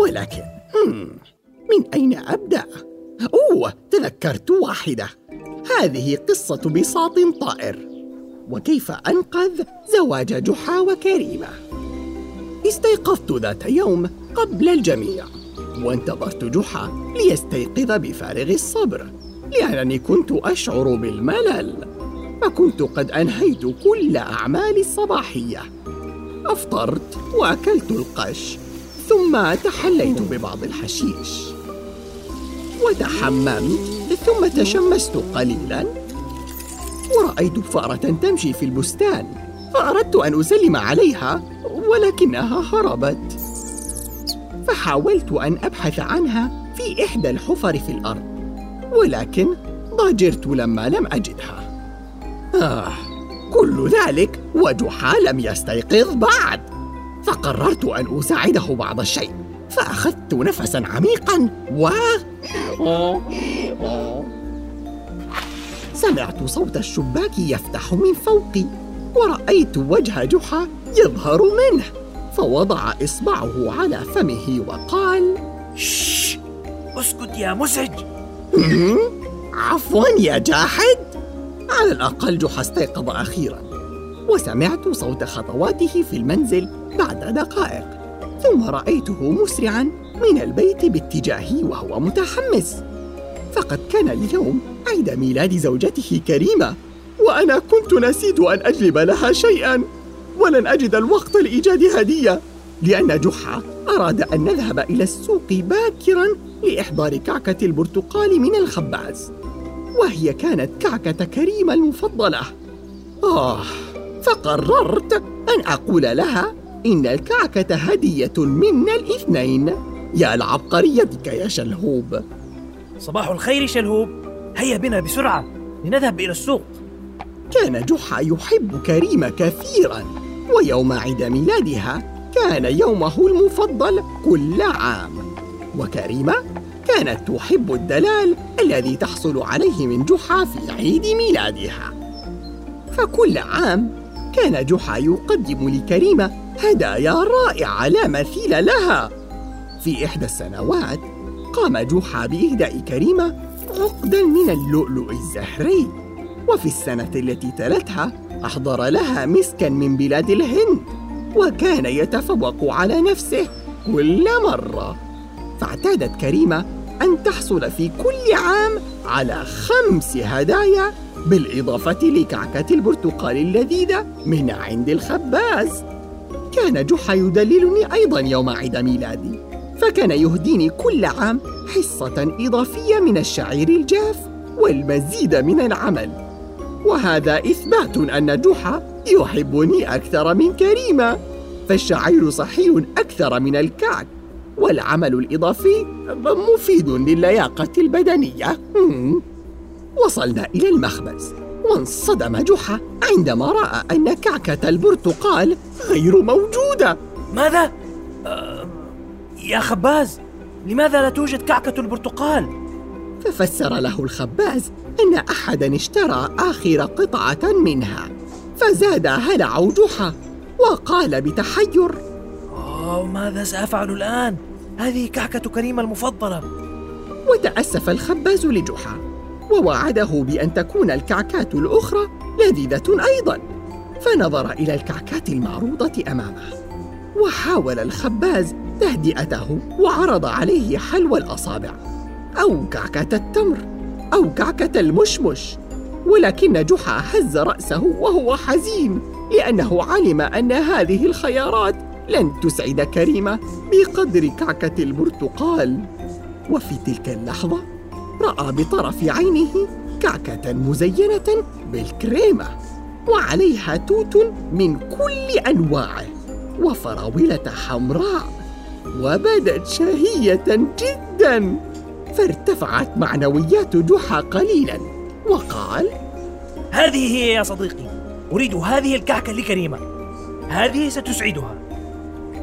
ولكن من أين أبدأ؟ أوه تذكرت واحدة. هذه قصة بساط طائر. وكيف أنقذ زواج جحا وكريمة؟ استيقظت ذات يوم قبل الجميع وانتظرت جحا ليستيقظ بفارغ الصبر لأنني كنت أشعر بالملل فكنت قد أنهيت كل أعمالي الصباحية. أفطرت وأكلت القش ثم تحليت ببعض الحشيش. وتحممت ثم تشمست قليلا. ورأيت فأرة تمشي في البستان فأردت أن أسلم عليها ولكنها هربت. فحاولت أن أبحث عنها في إحدى الحفر في الأرض ولكن ضجرت لما لم أجدها. آه كل ذلك وجحا لم يستيقظ بعد. فقررت أن أساعده بعض الشيء فأخذت نفسا عميقا و سمعت صوت الشباك يفتح من فوقي ورأيت وجه جحا يظهر منه فوضع إصبعه على فمه وقال شش اسكت يا مزعج عفوا يا جاحد. على الأقل جحا استيقظ أخيرا وسمعت صوت خطواته في المنزل بعد دقائق ثم رأيته مسرعا من البيت باتجاهي وهو متحمس. فقد كان اليوم عيد ميلاد زوجته كريمة وأنا كنت نسيت أن أجلب لها شيئا ولن أجد الوقت لإيجاد هدية لأن جحا أراد أن نذهب إلى السوق باكرا لإحضار كعكة البرتقال من الخباز. وهي كانت كعكة كريمة المفضلة. آه فقررت أن أقول لها إن الكعكة هدية منا الاثنين. يا لعبقريتك يا شلهوب. صباح الخير شلهوب. هيا بنا بسرعة لنذهب إلى السوق. كان جحا يحب كريمة كثيرا ويوم عيد ميلادها كان يومه المفضل كل عام. وكريمة كانت تحب الدلال الذي تحصل عليه من جحا في عيد ميلادها. فكل عام كان جحا يقدم لكريمة هدايا رائعة لا مثيل لها. في إحدى السنوات قام جحا بإهداء كريمة عقدا من اللؤلؤ الزهري. وفي السنة التي تلتها أحضر لها مسكا من بلاد الهند وكان يتفوق على نفسه كل مرة. فاعتادت كريمة أن تحصل في كل عام على خمس هدايا بالإضافة لكعكة البرتقال اللذيذة من عند الخباز. كان جحا يدللني أيضا يوم عيد ميلادي فكان يهديني كل عام حصة إضافية من الشعير الجاف والمزيد من العمل. وهذا إثبات أن جحا يحبني أكثر من كريمة فالشعير صحي أكثر من الكعك. والعمل الإضافي مفيد للياقة البدنية وصلنا إلى المخبز وانصدم جحا عندما رأى أن كعكة البرتقال غير موجودة ماذا؟ أه يا خباز لماذا لا توجد كعكة البرتقال؟ ففسر له الخباز أن أحدا اشترى آخر قطعة منها فزاد هلع جحا وقال بتحير أوه ماذا سأفعل الآن؟ هذه كعكة كريمة المفضلة. وتأسف الخباز لجحا ووعده بأن تكون الكعكات الأخرى لذيذة أيضا. فنظر إلى الكعكات المعروضة أمامه وحاول الخباز تهدئته وعرض عليه حلو الأصابع أو كعكة التمر أو كعكة المشمش. ولكن جحا هز رأسه وهو حزين لأنه علم أن هذه الخيارات لن تسعد كريمة بقدر كعكة البرتقال وفي تلك اللحظة رأى بطرف عينه كعكة مزينة بالكريمة وعليها توت من كل أنواعه وفراولة حمراء وبدت شهية جدا فارتفعت معنويات جحا قليلا وقال هذه هي يا صديقي أريد هذه الكعكة لكريمة. هذه ستسعدها.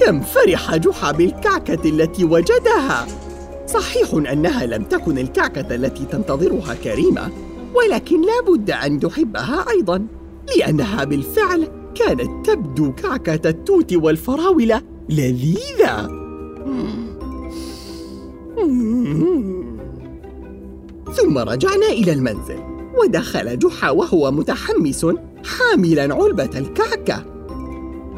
كم فرح جحا بالكعكة التي وجدها صحيح أنها لم تكن الكعكة التي تنتظرها كريمة ولكن لا بد أن تحبها أيضا لأنها بالفعل كانت تبدو كعكة التوت والفراولة لذيذة. ثم رجعنا إلى المنزل ودخل جحا وهو متحمس حاملا علبة الكعكة.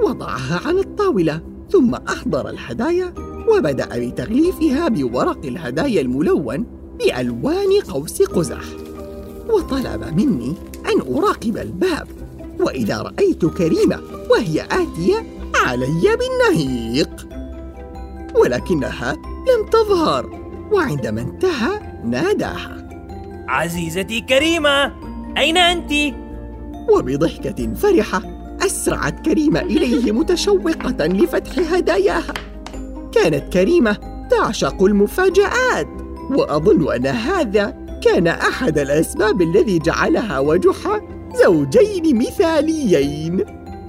وضعها على الطاولة. ثم أحضر الهدايا وبدأ بتغليفها بورق الهدايا الملون بألوان قوس قزح. وطلب مني أن أراقب الباب وإذا رأيت كريمة وهي آتية علي بالنهيق. ولكنها لم تظهر وعندما انتهى ناداها. عزيزتي كريمة أين أنت؟ وبضحكة فرحة أسرعت كريمة إليه متشوقة لفتح هداياها. كانت كريمة تعشق المفاجآت وأظن أن هذا كان أحد الأسباب الذي جعلها وجحا زوجين مثاليين.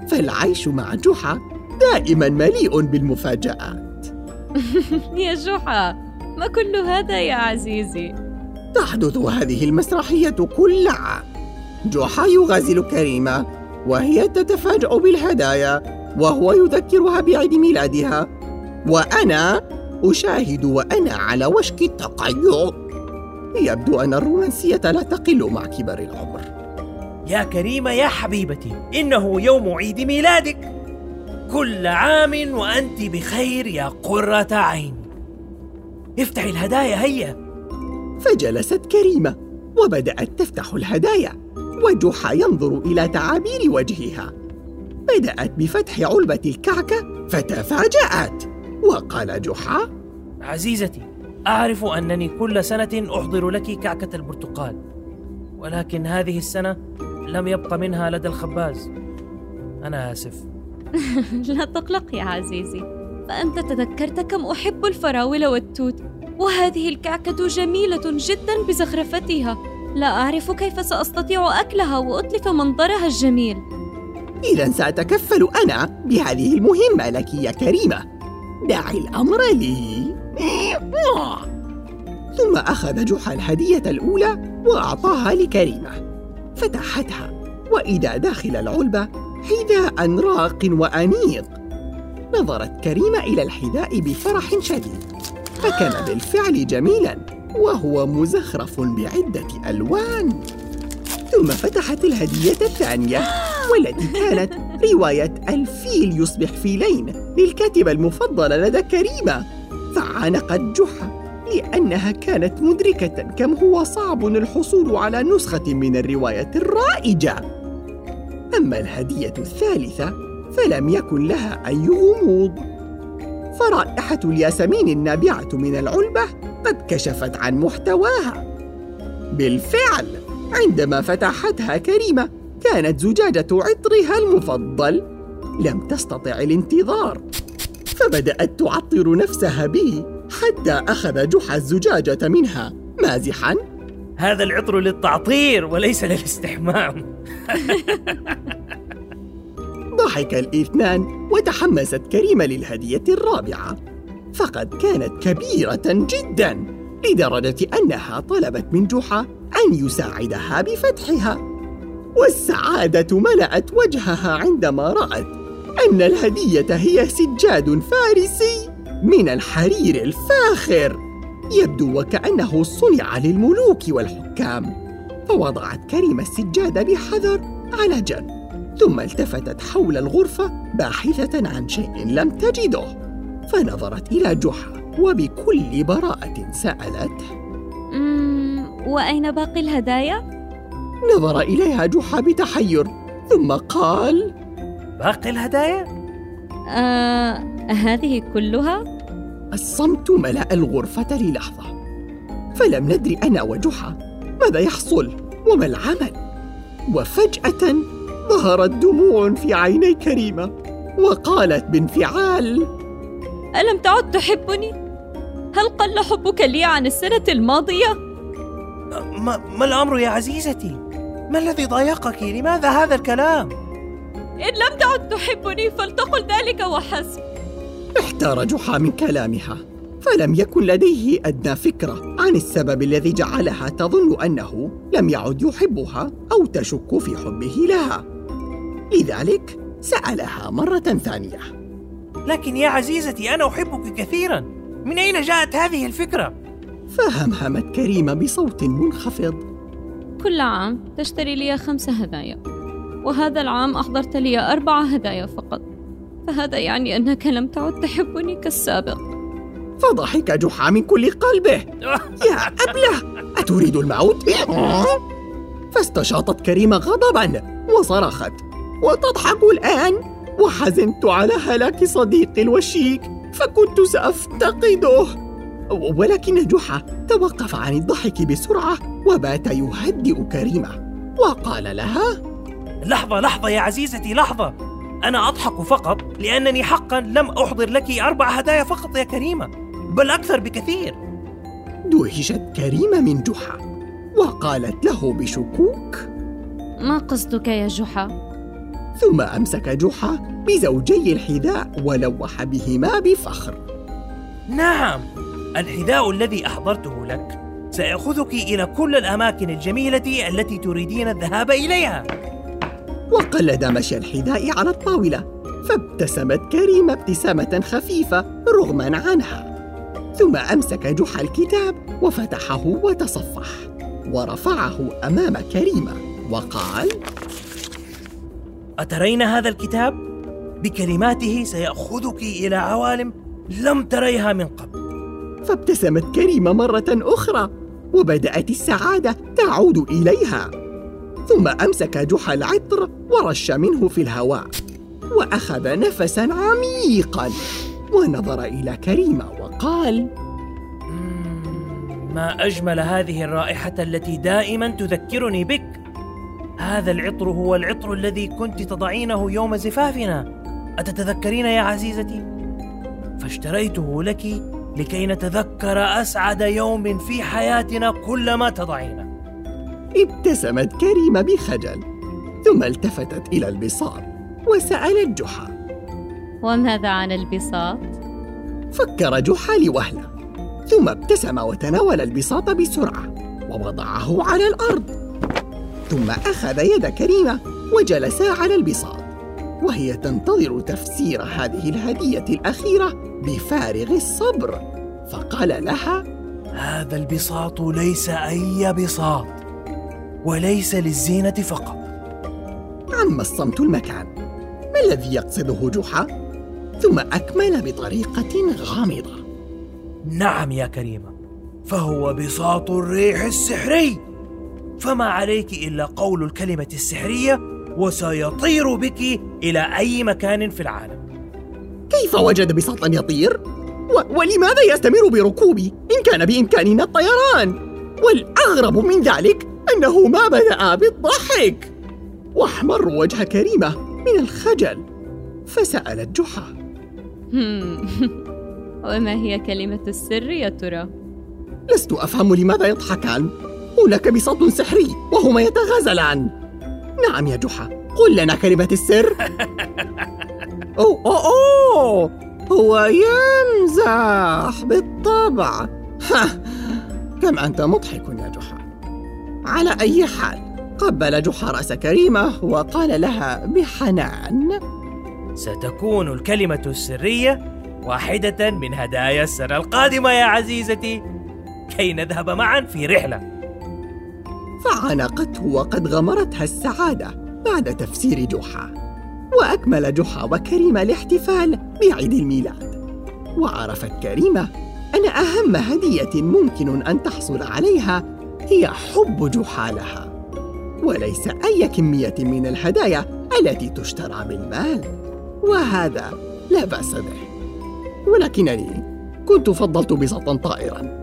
فالعيش مع جحا دائما مليء بالمفاجآت. يا جحا ما كل هذا يا عزيزي؟ تحدث هذه المسرحية كل عام جحا يغازل كريمة وهي تتفاجأ بالهدايا وهو يذكرها بعيد ميلادها. وأنا أشاهد وأنا على وشك التقيؤ. يبدو أن الرومانسية لا تقل مع كبر العمر. يا كريمة يا حبيبتي إنه يوم عيد ميلادك. كل عام وأنت بخير يا قرة عين. افتحي الهدايا هيا. فجلست كريمة وبدأت تفتح الهدايا. وجحا ينظر إلى تعابير وجهها. بدأت بفتح علبة الكعكة فتفاجأت. وقال جحا عزيزتي أعرف أنني كل سنة أحضر لك كعكة البرتقال ولكن هذه السنة لم يبق منها لدى الخباز. أنا آسف. لا تقلق يا عزيزي. فأنت تذكرت كم أحب الفراولة والتوت وهذه الكعكة جميلة جدا بزخرفتها. لا أعرف كيف سأستطيع أكلها وأتلف منظرها الجميل. إذا سأتكفل أنا بهذه المهمة لك يا كريمة. دعي الأمر لي. ثم أخذ جحا الهدية الأولى وأعطاها لكريمة. فتحتها وإذا داخل العلبة حذاء راق وأنيق. نظرت كريمة إلى الحذاء بفرح شديد فكان بالفعل جميلا. وهو مزخرف بعدة ألوان. ثم فتحت الهدية الثانية والتي كانت رواية الفيل يصبح فيلين للكاتبة المفضلة لدى كريمة. فعانقت جحا لأنها كانت مدركة كم هو صعب الحصول على نسخة من الرواية الرائجة. أما الهدية الثالثة فلم يكن لها أي غموض. فرائحة الياسمين النابعة من العلبة قد كشفت عن محتواها. بالفعل عندما فتحتها كريمة كانت زجاجة عطرها المفضل. لم تستطع الانتظار فبدأت تعطر نفسها به حتى أخذ جحا الزجاجة منها. مازحا. هذا العطر للتعطير وليس للاستحمام. ضحك الإثنان وتحمست كريمة للهدية الرابعة. فقد كانت كبيرة جدا لدرجة أنها طلبت من جحا أن يساعدها بفتحها. والسعادة ملأت وجهها عندما رأت أن الهدية هي سجاد فارسي من الحرير الفاخر. يبدو وكأنه صنع للملوك والحكام. فوضعت كريمة السجاد بحذر على جنب ثم التفتت حول الغرفة باحثة عن شيء لم تجده. فنظرت إلى جحا وبكل براءة سألته وأين باقي الهدايا؟ نظر إليها جحا بتحير ثم قال باقي الهدايا؟ آه، هذه كلها؟ الصمت ملأ الغرفة للحظة فلم ندري أنا وجحا ماذا يحصل وما العمل وفجأة ظهرت دموع في عيني كريمة وقالت بانفعال ألم تعد تحبني؟ هل قل حبك لي عن السنة الماضية؟ ما, ما الأمر يا عزيزتي؟ ما الذي ضايقك؟ لماذا هذا الكلام؟ إن لم تعد تحبني فلتقل ذلك وحسب احتار جحا من كلامها فلم يكن لديه أدنى فكرة عن السبب الذي جعلها تظن أنه لم يعد يحبها أو تشك في حبه لها لذلك سألها مرة ثانية لكن يا عزيزتي أنا أحبك كثيرا. من أين جاءت هذه الفكرة؟ فهمهمت كريمه بصوت منخفض. كل عام تشتري لي خمس هدايا وهذا العام أحضرت لي أربع هدايا فقط. فهذا يعني أنك لم تعد تحبني كالسابق. فضحك جحا من كل قلبه. يا أبلة أتريد الموت؟ فاستشاطت كريمة غضبا وصرخت. وتضحك الآن؟ وحزنت على هلاك صديقي الوشيك فكنت سأفتقده. ولكن جحا توقف عن الضحك بسرعة وبات يهدئ كريمة. وقال لها لحظة لحظة يا عزيزتي لحظة. أنا أضحك فقط لأنني حقا لم أحضر لك أربع هدايا فقط يا كريمة بل أكثر بكثير. دهشت كريمة من جحا وقالت له بشكوك ما قصدك يا جحا؟ ثم أمسك جحا بزوجي الحذاء ولوح بهما بفخر. نعم الحذاء الذي أحضرته لك. سيأخذك إلى كل الأماكن الجميلة التي تريدين الذهاب إليها. وقلد مشي الحذاء على الطاولة فابتسمت كريمة ابتسامة خفيفة رغما عنها. ثم أمسك جحا الكتاب وفتحه وتصفح ورفعه أمام كريمة وقال أترين هذا الكتاب؟ بكلماته سيأخذك إلى عوالم لم تريها من قبل فابتسمت كريمة مرة أخرى وبدأت السعادة تعود إليها ثم أمسك جحا العطر ورش منه في الهواء وأخذ نفسا عميقا ونظر إلى كريمة وقال ما أجمل هذه الرائحة التي دائما تذكرني بك هذا العطر هو العطر الذي كنت تضعينه يوم زفافنا أتتذكرين يا عزيزتي؟ فاشتريته لك لكي نتذكر أسعد يوم في حياتنا كلما تضعينه ابتسمت كريمة بخجل ثم التفتت إلى البساط وسألت جحا وماذا عن البساط؟ فكر جحا لوهلة ثم ابتسم وتناول البساط بسرعة ووضعه على الأرض ثم أخذ يد كريمة وجلسا على البساط وهي تنتظر تفسير هذه الهدية الأخيرة بفارغ الصبر. فقال لها هذا البساط ليس أي بساط وليس للزينة فقط. عم الصمت المكان ما الذي يقصده جحا؟ ثم أكمل بطريقة غامضة. نعم يا كريمة فهو بساط الريح السحري. فما عليك إلا قول الكلمة السحرية وسيطير بك إلى أي مكان في العالم كيف وجد بساطا يطير؟ و- ولماذا يستمر بركوبي إن كان بإمكاننا الطيران؟ والأغرب من ذلك أنه ما بدأ بالضحك واحمر وجه كريمة من الخجل فسألت جحا وما هي كلمة السر يا ترى؟ لست أفهم لماذا يضحكان هناك بساط سحري وهما يتغازلان. نعم يا جحا قل لنا كلمة السر. أوه, أوه, أوه! هو يمزح بالطبع. كم أنت مضحك يا جحا. على أي حال قبل جحا رأس كريمة وقال لها بحنان. ستكون الكلمة السرية واحدة من هدايا السنة القادمة يا عزيزتي. كي نذهب معا في رحلة. فعانقته وقد غمرتها السعادة بعد تفسير جحا وأكمل جحا وكريمة الاحتفال بعيد الميلاد. وعرفت كريمة أن أهم هدية ممكن أن تحصل عليها هي حب جحا لها وليس أي كمية من الهدايا التي تشترى بالمال. وهذا لا بأس به. ولكنني كنت فضلت بساطا طائرا.